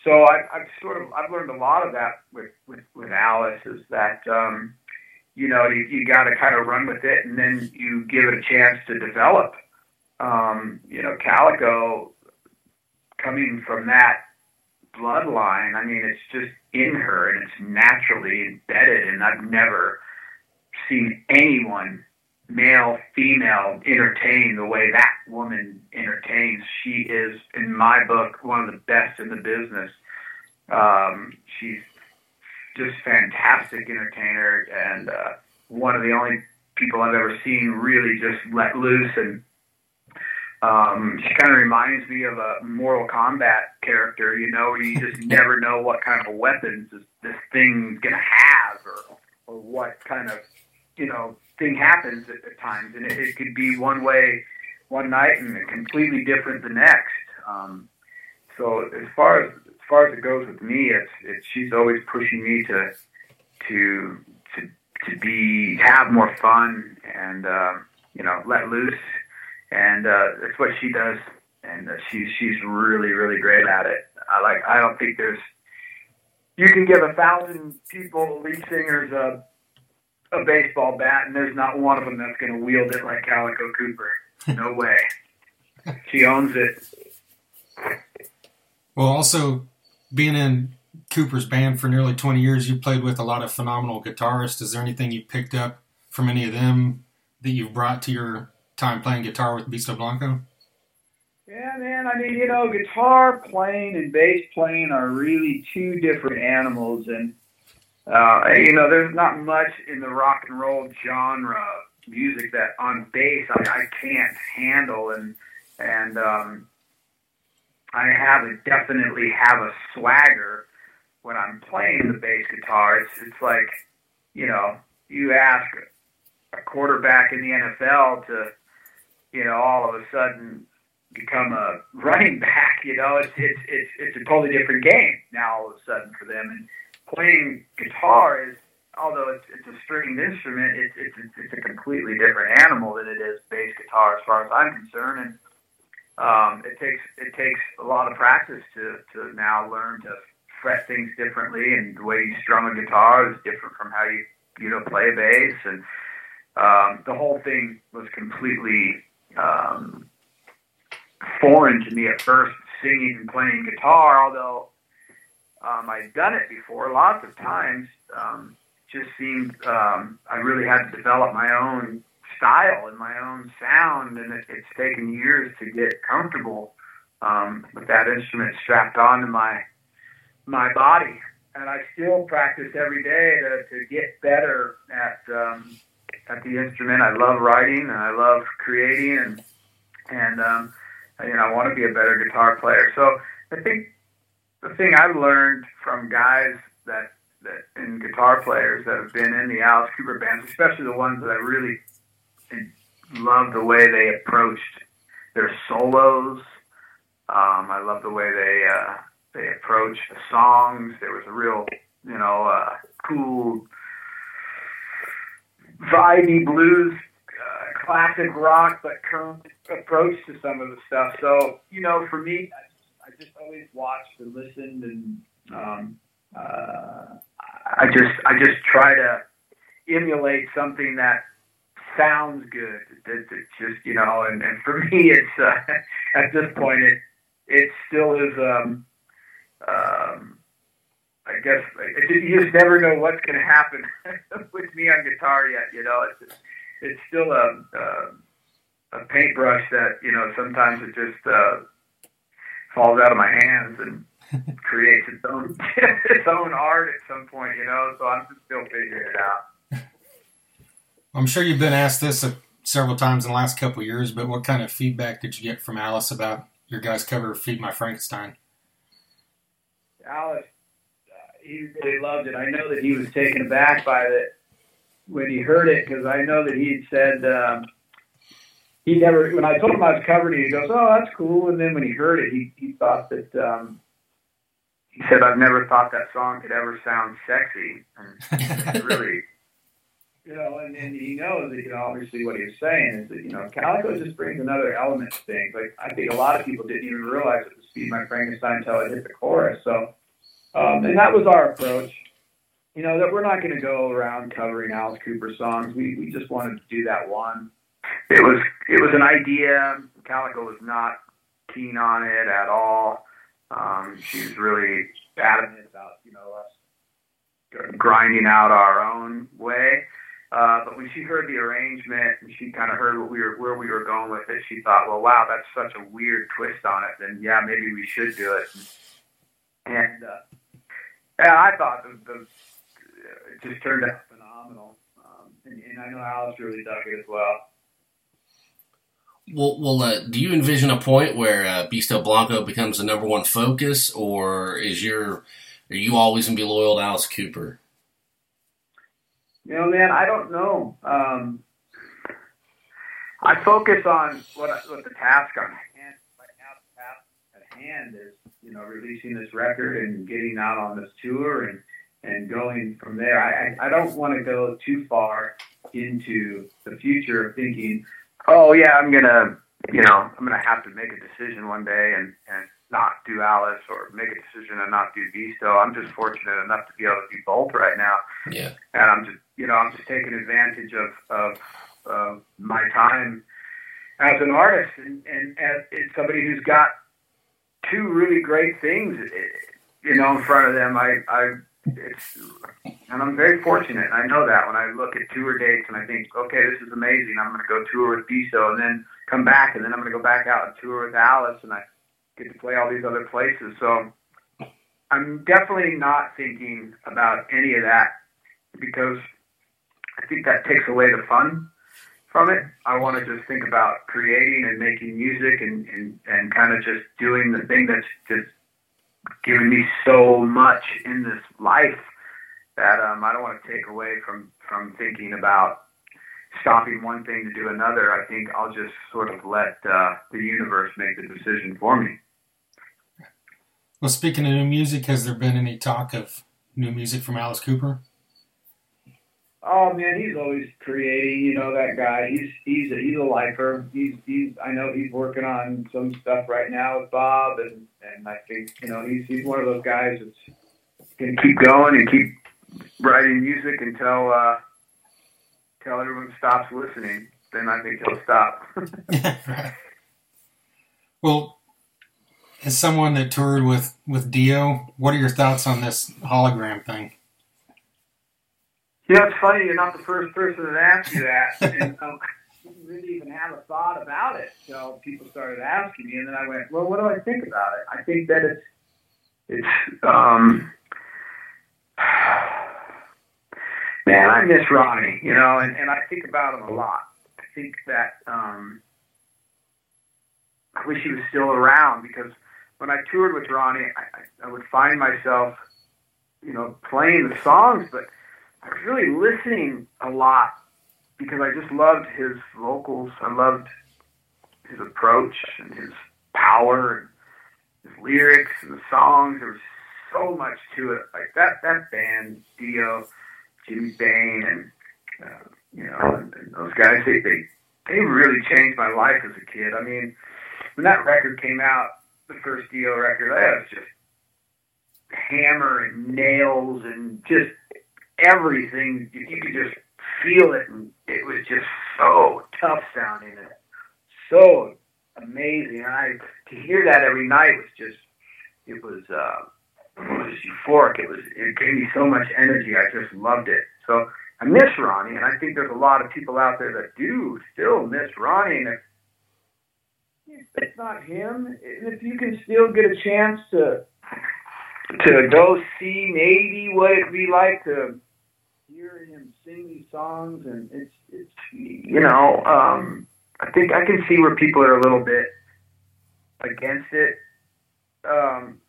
So I, I've sort of I've learned a lot of that with with, with Alice is that um, you know you, you got to kind of run with it and then you give it a chance to develop um, you know Calico coming from that bloodline I mean it's just in her and it's naturally embedded and I've never seen anyone male female entertain the way that woman entertains. She is in my book one of the best in the business. Um, she's just fantastic entertainer and uh, one of the only people I've ever seen really just let loose and um, she kind of reminds me of a Mortal Kombat character, you know, you just never know what kind of weapons this, this thing's gonna have, or or what kind of you know thing happens at, at times, and it, it could be one way one night and completely different the next. Um, so as far as as far as it goes with me, it's it's she's always pushing me to to to to be have more fun and uh, you know let loose and uh, that's what she does, and uh, she's she's really really great at it. I like. I don't think there's. You can give a thousand people lead singers a a baseball bat, and there's not one of them that's going to wield it like Calico Cooper. No way. she owns it. Well, also being in Cooper's band for nearly 20 years, you played with a lot of phenomenal guitarists. Is there anything you picked up from any of them that you've brought to your time playing guitar with Beasto Blanco? Yeah, man. I mean, you know, guitar playing and bass playing are really two different animals, and uh, you know, there's not much in the rock and roll genre music that on bass I, I can't handle, and and um, I have a, definitely have a swagger when I'm playing the bass guitar. It's it's like, you know, you ask a quarterback in the NFL to you know, all of a sudden become a running back. You know, it's it's it's it's a totally different game now all of a sudden for them. And playing guitar is, although it's it's a stringed instrument, it's it's it's a completely different animal than it is bass guitar as far as I'm concerned. And um, it takes it takes a lot of practice to to now learn to fret things differently, and the way you strum a guitar is different from how you you know play bass and. Um, the whole thing was completely um, foreign to me at first, singing and playing guitar. Although um, I'd done it before lots of times, um, just seemed um, I really had to develop my own style and my own sound, and it, it's taken years to get comfortable um, with that instrument strapped onto my my body. And I still practice every day to, to get better at um, at the instrument. I love writing and I love creating and and um, you know I want to be a better guitar player. So I think the thing I've learned from guys that that and guitar players that have been in the Alice Cooper bands, especially the ones that I really love the way they approached their solos. Um, I love the way they uh, they approached the songs. There was a real, you know, uh, cool vibey blues, uh, classic rock, but current approach to some of the stuff. So, you know, for me, I, I just always watched and listened, and um, uh, I just I just try to emulate something that sounds good. That, that just you know, and, and for me, it's uh, at this point it it still is. Um, um, I guess you just never know what's going to happen with me on guitar yet. You know, it's it's still a, a a paintbrush that you know sometimes it just uh, falls out of my hands and creates its own its own art at some point. You know, so I'm just still figuring it out. I'm sure you've been asked this several times in the last couple of years, but what kind of feedback did you get from Alice about your guys' cover of "Feed My Frankenstein"? Alice, he really loved it. I know that he was taken aback by it when he heard it because I know that he'd said um, he never. When I told him I was covering it, he goes, "Oh, that's cool." And then when he heard it, he he thought that. Um, he said, "I've never thought that song could ever sound sexy." And really, you know, and, and he knows that you know obviously what he was saying is that you know Calico just brings another element to things. Like I think a lot of people didn't even realize it was "Feed My Frankenstein" until it hit the chorus. So, um, and that was our approach. You know that we're not going to go around covering Alice Cooper songs. We we just wanted to do that one. It was it was an idea. Calico was not keen on it at all. Um, she was really adamant about you know us grinding out our own way. Uh, but when she heard the arrangement and she kind of heard what we were where we were going with it, she thought, well, wow, that's such a weird twist on it. Then yeah, maybe we should do it. And uh, yeah, I thought the, the it just turned out phenomenal. Um, and, and I know Alice really dug it as well. Well, well uh, do you envision a point where uh, Beasto Blanco becomes the number one focus, or is your are you always gonna be loyal to Alice Cooper? You know, man, I don't know. Um, I focus on what what the task on hand right now. The task at hand is you know releasing this record and getting out on this tour and and going from there. I I, don't want to go too far into the future of thinking oh yeah, I'm gonna, you know, I'm gonna have to make a decision one day and and not do Alice or make a decision and not do Beasto. I'm just fortunate enough to be able to do both right now. Yeah. And I'm just, you know, I'm just taking advantage of of, of my time as an artist and and as, as somebody who's got two really great things, you know, in front of them. I I it's and I'm very fortunate. I know that when I look at tour dates and I think, okay, this is amazing. I'm going to go tour with Beasto and then come back and then I'm going to go back out and tour with Alice and I get to play all these other places. So I'm definitely not thinking about any of that because I think that takes away the fun from it. I want to just think about creating and making music and, and, and kind of just doing the thing that's just given me so much in this life that um, I don't want to take away from from thinking about stopping one thing to do another. I think I'll just sort of let uh, the universe make the decision for me. Well, speaking of new music, has there been any talk of new music from Alice Cooper? Oh man, he's always creating. You know that guy. He's he's a, he's a lifer. He's he's. I know he's working on some stuff right now with Bob, and and I think you know he's he's one of those guys that's gonna keep going and keep writing music until uh, until everyone stops listening. Then I think he'll stop. Well, as someone that toured with with Dio, what are your thoughts on this hologram thing? Know, it's funny. You're not the first person that asked you that. and, um, I didn't even have a thought about it until people started asking me, and then I went, "Well, what do I think about it?" I think that it's it's um, man, I miss Ronnie, you know, and, and I think about him a lot. I think that um, I wish he was still around because when I toured with Ronnie, I, I would find myself, you know, playing the songs, but I was really listening a lot because I just loved his vocals. I loved his approach and his power and his lyrics and the songs. There was so much to it. Like that that band, Dio, Jimmy Bain, and uh, you know, and, and those guys. They they they really changed my life as a kid. I mean, when that record came out, the first Dio record, that was just hammer and nails and just everything. You could just feel it, and it was just so tough sounding and so amazing. And I to hear that every night was just it was uh, it was euphoric. It was it gave me so much energy. I just loved it. So I miss Ronnie, and I think there's a lot of people out there that do still miss Ronnie. And if it's not him. If you can still get a chance to to go see maybe what it'd be like to hear him sing these songs, and it's it's you know, um, I think I can see where people are a little bit against it. Um,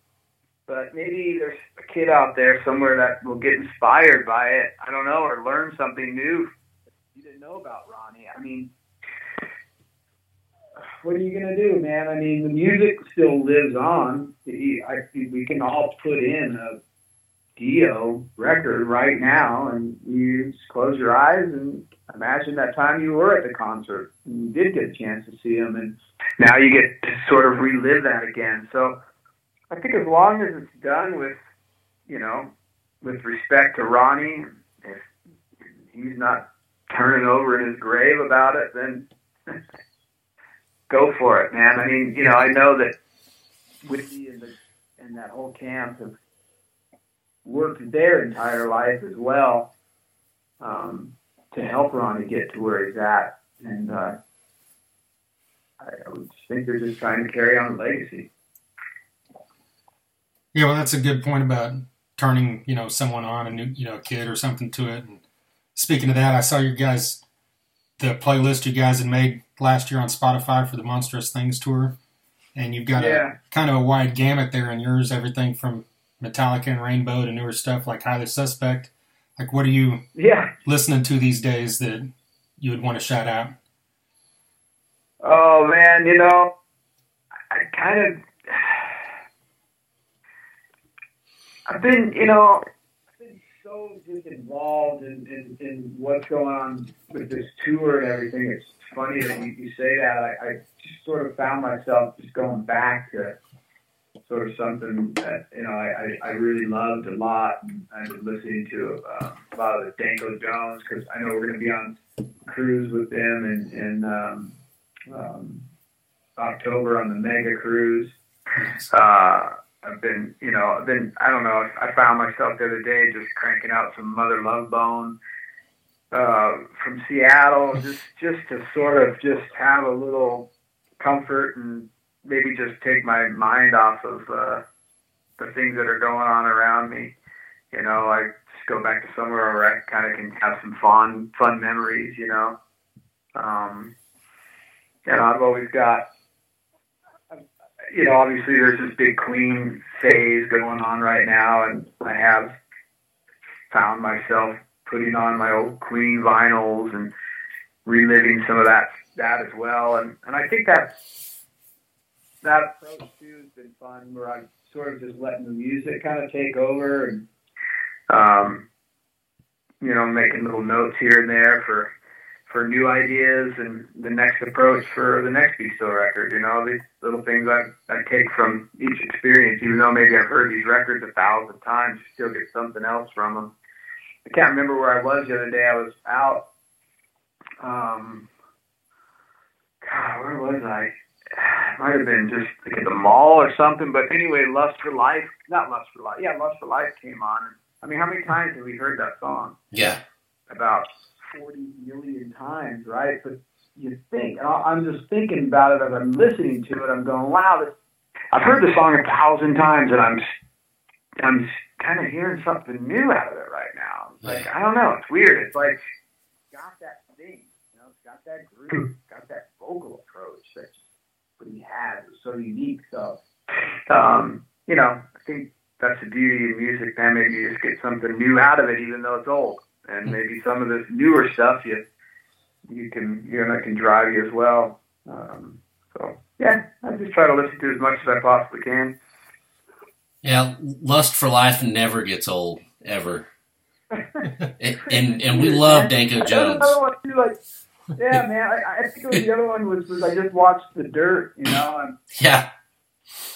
but maybe there's a kid out there somewhere that will get inspired by it. I don't know, or learn something new you didn't know about Ronnie. I mean, what are you gonna do, man? I mean, the music still lives on. I we can all put in a Dio record right now, and you just close your eyes and imagine that time you were at the concert and you did get a chance to see him, and now you get to sort of relive that again. So I think as long as it's done with, you know, with respect to Ronnie, if he's not turning over in his grave about it, then go for it, man. I mean, you know, I know that Wendy and, the, and that whole camp have worked their entire life as well um, to help Ronnie get to where he's at, and uh, I, I would think they're just trying to carry on the legacy. Yeah, well, that's a good point about turning, you know, someone on a new, you know, a kid or something to it. And speaking of that, I saw your guys, the playlist you guys had made last year on Spotify for the Monstrous Things tour, and you've got Yeah. a kind of a wide gamut there in yours, everything from Metallica and Rainbow to newer stuff like Highly Suspect. Like, what are you Yeah. listening to these days that you would want to shout out? Oh man, you know, I kind of, I've been, you know, I've been so just involved in, in, in what's going on with this tour and everything. It's funny that you, you say that. I, I just sort of found myself just going back to sort of something that you know I, I, I really loved a lot. And I've been listening to uh, a lot of the Danko Jones because I know we're going to be on cruise with them and and. Um, um, October on the mega cruise. Uh, I've been, you know, I've been, I don't know, I found myself the other day just cranking out some Mother Love Bone uh, from Seattle, just just to sort of just have a little comfort and maybe just take my mind off of uh, the things that are going on around me. You know, I just go back to somewhere where I kind of can have some fun, fun memories. You know. Um, and I've always got, you know, obviously there's this big Queen phase going on right now, and I have found myself putting on my old Queen vinyls and reliving some of that that as well, and and I think that that approach too has been fun, where I'm sort of just letting the music kind of take over and, um, you know, making little notes here and there for for new ideas and the next approach for the next Beasto record. You know, these little things I I take from each experience, even though maybe I've heard these records a thousand times, you still get something else from them. I can't remember where I was the other day. I was out. Um, God, where was I? Might have been just like at the mall or something. But anyway, Lust for Life, not Lust for Life. Yeah, Lust for Life came on. I mean, how many times have we heard that song? Yeah. About 40 million times, right? But you think, and I- I'm just thinking about it as I'm listening to it. I'm going, wow, this, I've heard the song a thousand times, and I'm, I'm kind of hearing something new out of it right now. Like I don't know, it's weird. It's like got that thing, you know, it's got that groove, got that vocal approach what he has is so unique. So, um, you know, I think that's the beauty of music. Man, maybe you just get something new out of it, even though it's old and maybe some of this newer stuff you you can you know can drive you as well. Um, so yeah, I just try to listen to as much as I possibly can. Yeah, Lust for Life never gets old ever. and, and we love Danko Jones. Another one too, like yeah, man. I, I think it was the other one was, was I just watched The Dirt. You know, and Yeah,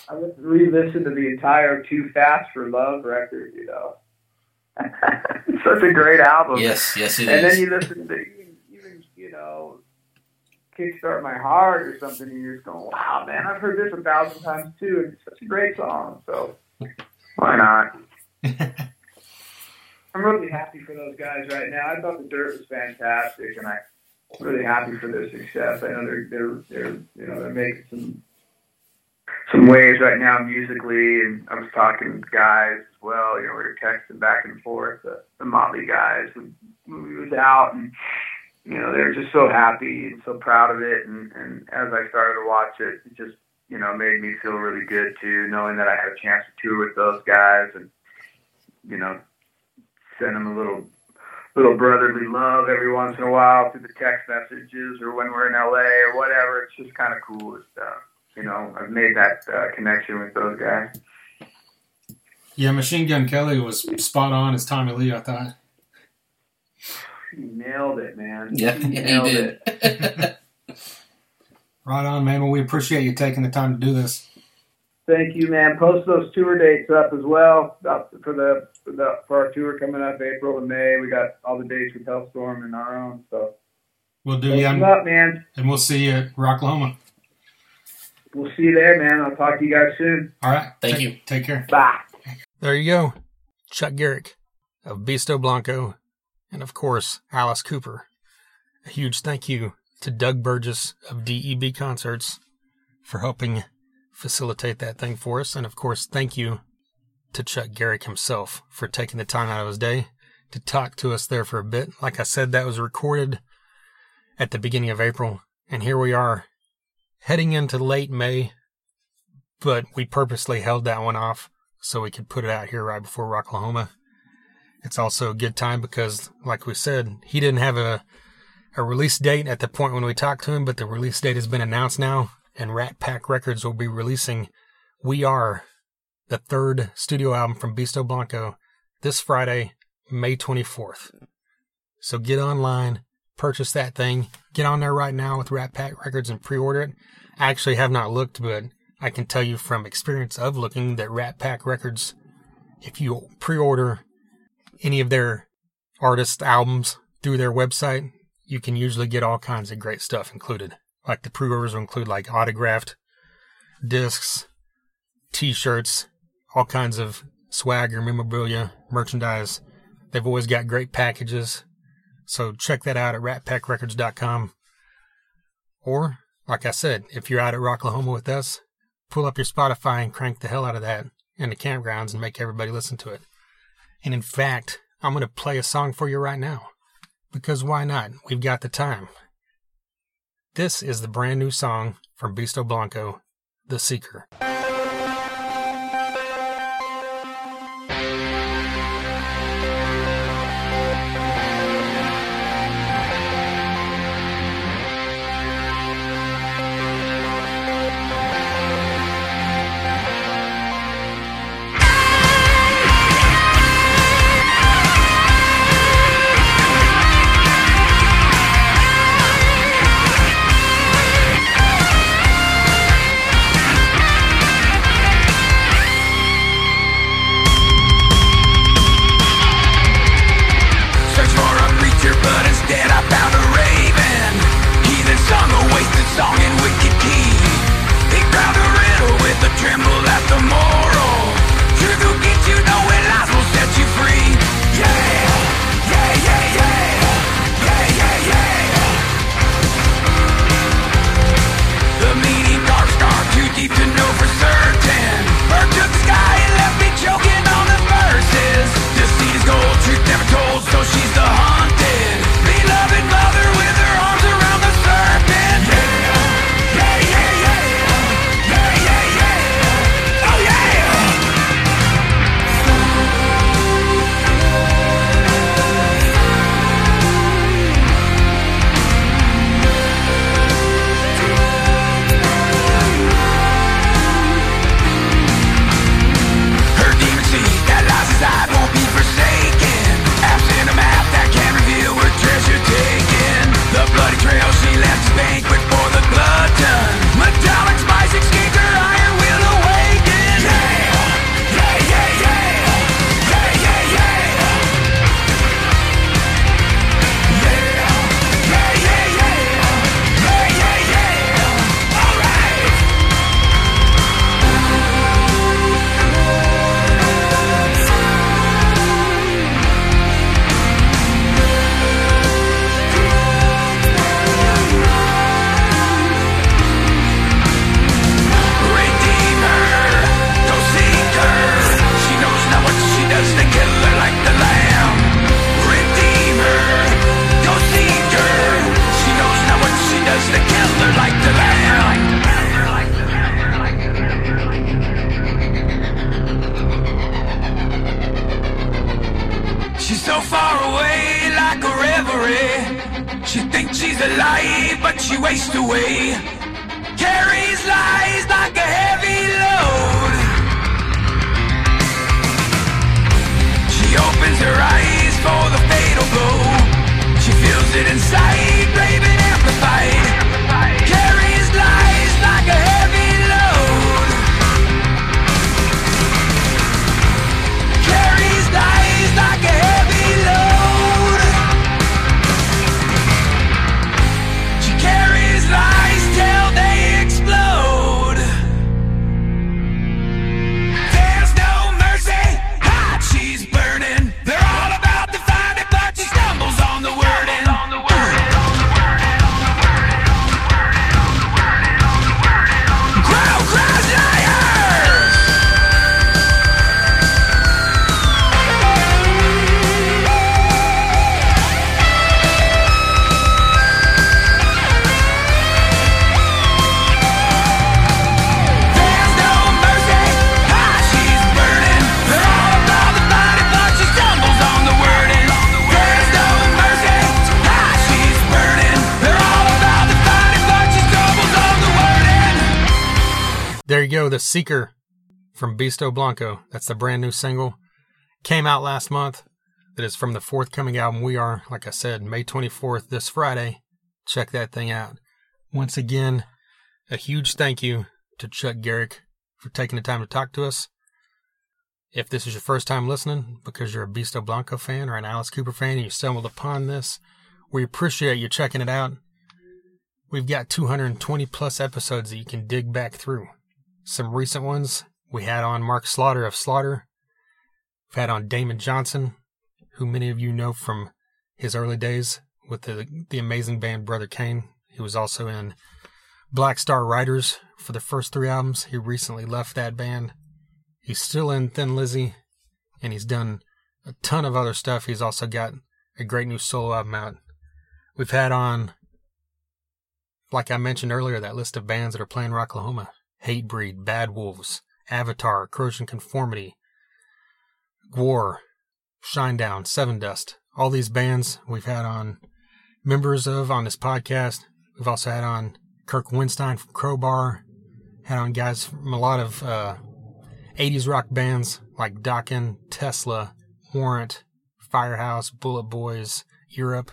I just re-listened to the entire Too Fast for Love record. You know, such a great album. yes, yes it and then you listen to even, even you know kickstart my heart or something and you're just going wow man i've heard this a thousand times too and it's such a great song so why not i'm really happy for those guys right now i thought the dirt was fantastic and i really happy for their success. I know they're they're they're you know they're making some some waves right now musically, and I was talking with guys as well. You know, we were texting back and forth. The, the Motley guys, when we was out, and you know they were just so happy and so proud of it. And, and as I started to watch it, it just you know made me feel really good too, knowing that I had a chance to tour with those guys and you know send them a little little brotherly love every once in a while through the text messages or when we're in LA or whatever. It's just kind of cool. It's, uh, you know, I've made that uh, connection with those guys. Yeah, Machine Gun Kelly was spot on as Tommy Lee, I thought. You nailed it, man. Yeah, you yeah, nailed he did. it. Right on, man. Well, we appreciate you taking the time to do this. Thank you, man. Post those tour dates up as well for the for, the, for our tour coming up April and May. We got all the dates with Halestorm and our own. So We'll do, post yeah. And up, man. and we'll see you at Rocklahoma. We'll see you there, man. I'll talk to you guys soon. All right. Thank Take- you. Take care. Bye. There you go. Chuck Garric of Beasto Blanco, and of course, Alice Cooper. A huge thank you to Doug Burgess of DEB Concerts for helping facilitate that thing for us. And of course, thank you to Chuck Garric himself for taking the time out of his day to talk to us there for a bit. Like I said, that was recorded at the beginning of April. And here we are heading into late May, but we purposely held that one off so we could put it out here right before Rocklahoma. It's also a good time because, like we said, he didn't have a a release date at the point when we talked to him, but the release date has been announced now, and Rat Pack Records will be releasing "We Are," the third studio album from Beasto Blanco, this Friday, May 24th. So get online, purchase that thing, get on there right now with Rat Pack Records and pre-order it. I actually have not looked, but I can tell you from experience of looking that Rat Pack Records, if you pre-order any of their artist albums through their website, you can usually get all kinds of great stuff included. Like the pre-orders will include like autographed discs, t-shirts, all kinds of swagger, memorabilia, merchandise. They've always got great packages. So check that out at ratpackrecords.com. Or, like I said, if you're out at Rocklahoma with us, pull up your Spotify and crank the hell out of that in the campgrounds and make everybody listen to it. And in fact, I'm going to play a song for you right now. Because why not? We've got the time. This is the brand new song from Beasto Blanco, The Seeker. Seeker from Beasto Blanco. That's the brand new single. Came out last month. That is from the forthcoming album We Are, like I said, May 24th, this Friday. Check that thing out. Once again, a huge thank you to Chuck Garric for taking the time to talk to us. If this is your first time listening, because you're a Beasto Blanco fan or an Alice Cooper fan and you stumbled upon this, we appreciate you checking it out. We've got 220 plus episodes that you can dig back through. Some recent ones we had on Mark Slaughter of Slaughter. We've had on Damon Johnson, who many of you know from his early days with the the amazing band Brother Kane. He was also in Black Star Riders for the first three albums. He recently left that band. He's still in Thin Lizzy, and he's done a ton of other stuff. He's also got a great new solo album out. We've had on, like I mentioned earlier, that list of bands that are playing Rocklahoma. Hatebreed, Bad Wolves, Avatar, Corrosion Conformity, Gwar, Shinedown, Sevendust. All these bands we've had on members of on this podcast. We've also had on Kirk Windstein from Crowbar. Had on guys from a lot of uh, 80s rock bands like Dokken, Tesla, Warrant, Firehouse, Bullet Boys, Europe.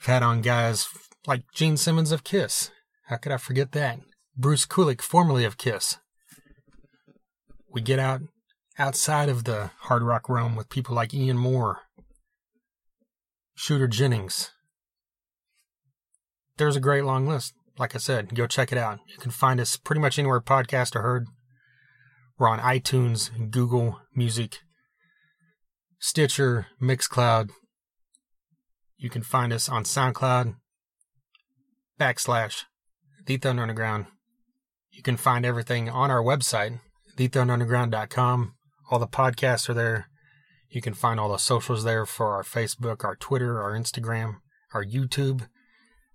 We've had on guys like Gene Simmons of Kiss. How could I forget that? Bruce Kulick, formerly of Kiss. We get out outside of the hard rock realm with people like Ian Moore, Shooter Jennings. There's a great long list. Like I said, go check it out. You can find us pretty much anywhere podcasts are heard. We're on iTunes, Google Music, Stitcher, Mixcloud. You can find us on SoundCloud, backslash, The Thunder Underground. You can find everything on our website, thethunderunderground.com. All the podcasts are there. You can find all the socials there for our Facebook, our Twitter, our Instagram, our YouTube.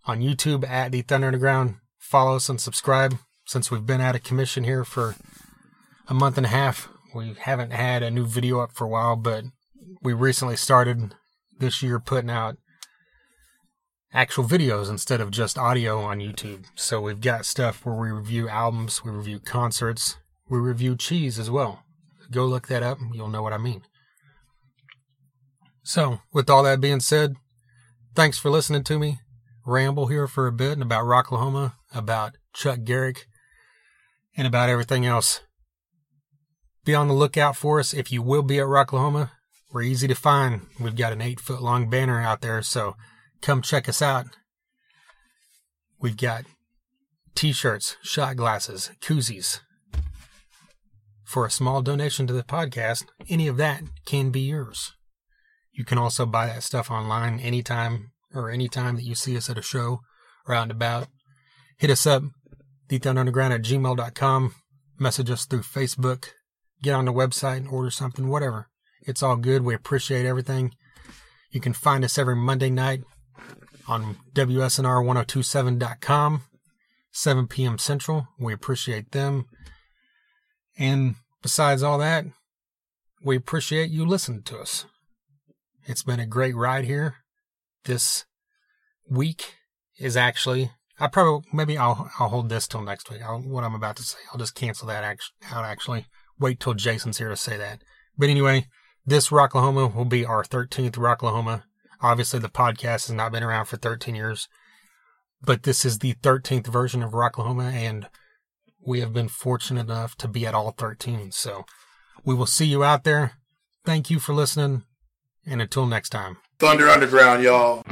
On YouTube at The Thunder Underground. Follow us and subscribe. Since we've been out of commission here for a month and a half, we haven't had a new video up for a while, but we recently started this year putting out actual videos instead of just audio on YouTube. So we've got stuff where we review albums, we review concerts, we review cheese as well. Go look that up, you'll know what I mean. So, with all that being said, thanks for listening to me ramble here for a bit about Rocklahoma, about Chuck Garric, and about everything else. Be on the lookout for us if you will be at Rocklahoma. We're easy to find. We've got an eight foot long banner out there, so come check us out. We've got t shirts, shot glasses, koozies. For a small donation to the podcast, any of that can be yours. You can also buy that stuff online anytime or anytime that you see us at a show or out and about. Hit us up, thethunderunderground at gmail.com. Message us through Facebook. Get on the website, and order something, whatever. It's all good. We appreciate everything. You can find us every Monday night on WSNR1027.com, 7 p.m. Central. We appreciate them. And besides all that, we appreciate you listening to us. It's been a great ride here. This week is actually. I probably maybe I'll I'll hold this till next week. I'll, what I'm about to say, I'll just cancel that out. Actually, wait till Jason's here to say that. But anyway, this Rocklahoma will be our 13th Rocklahoma. Obviously, the podcast has not been around for 13 years, but this is the 13th version of Rocklahoma, and we have been fortunate enough to be at all 13. So we will see you out there. Thank you for listening, and until next time. Thunder Underground, y'all.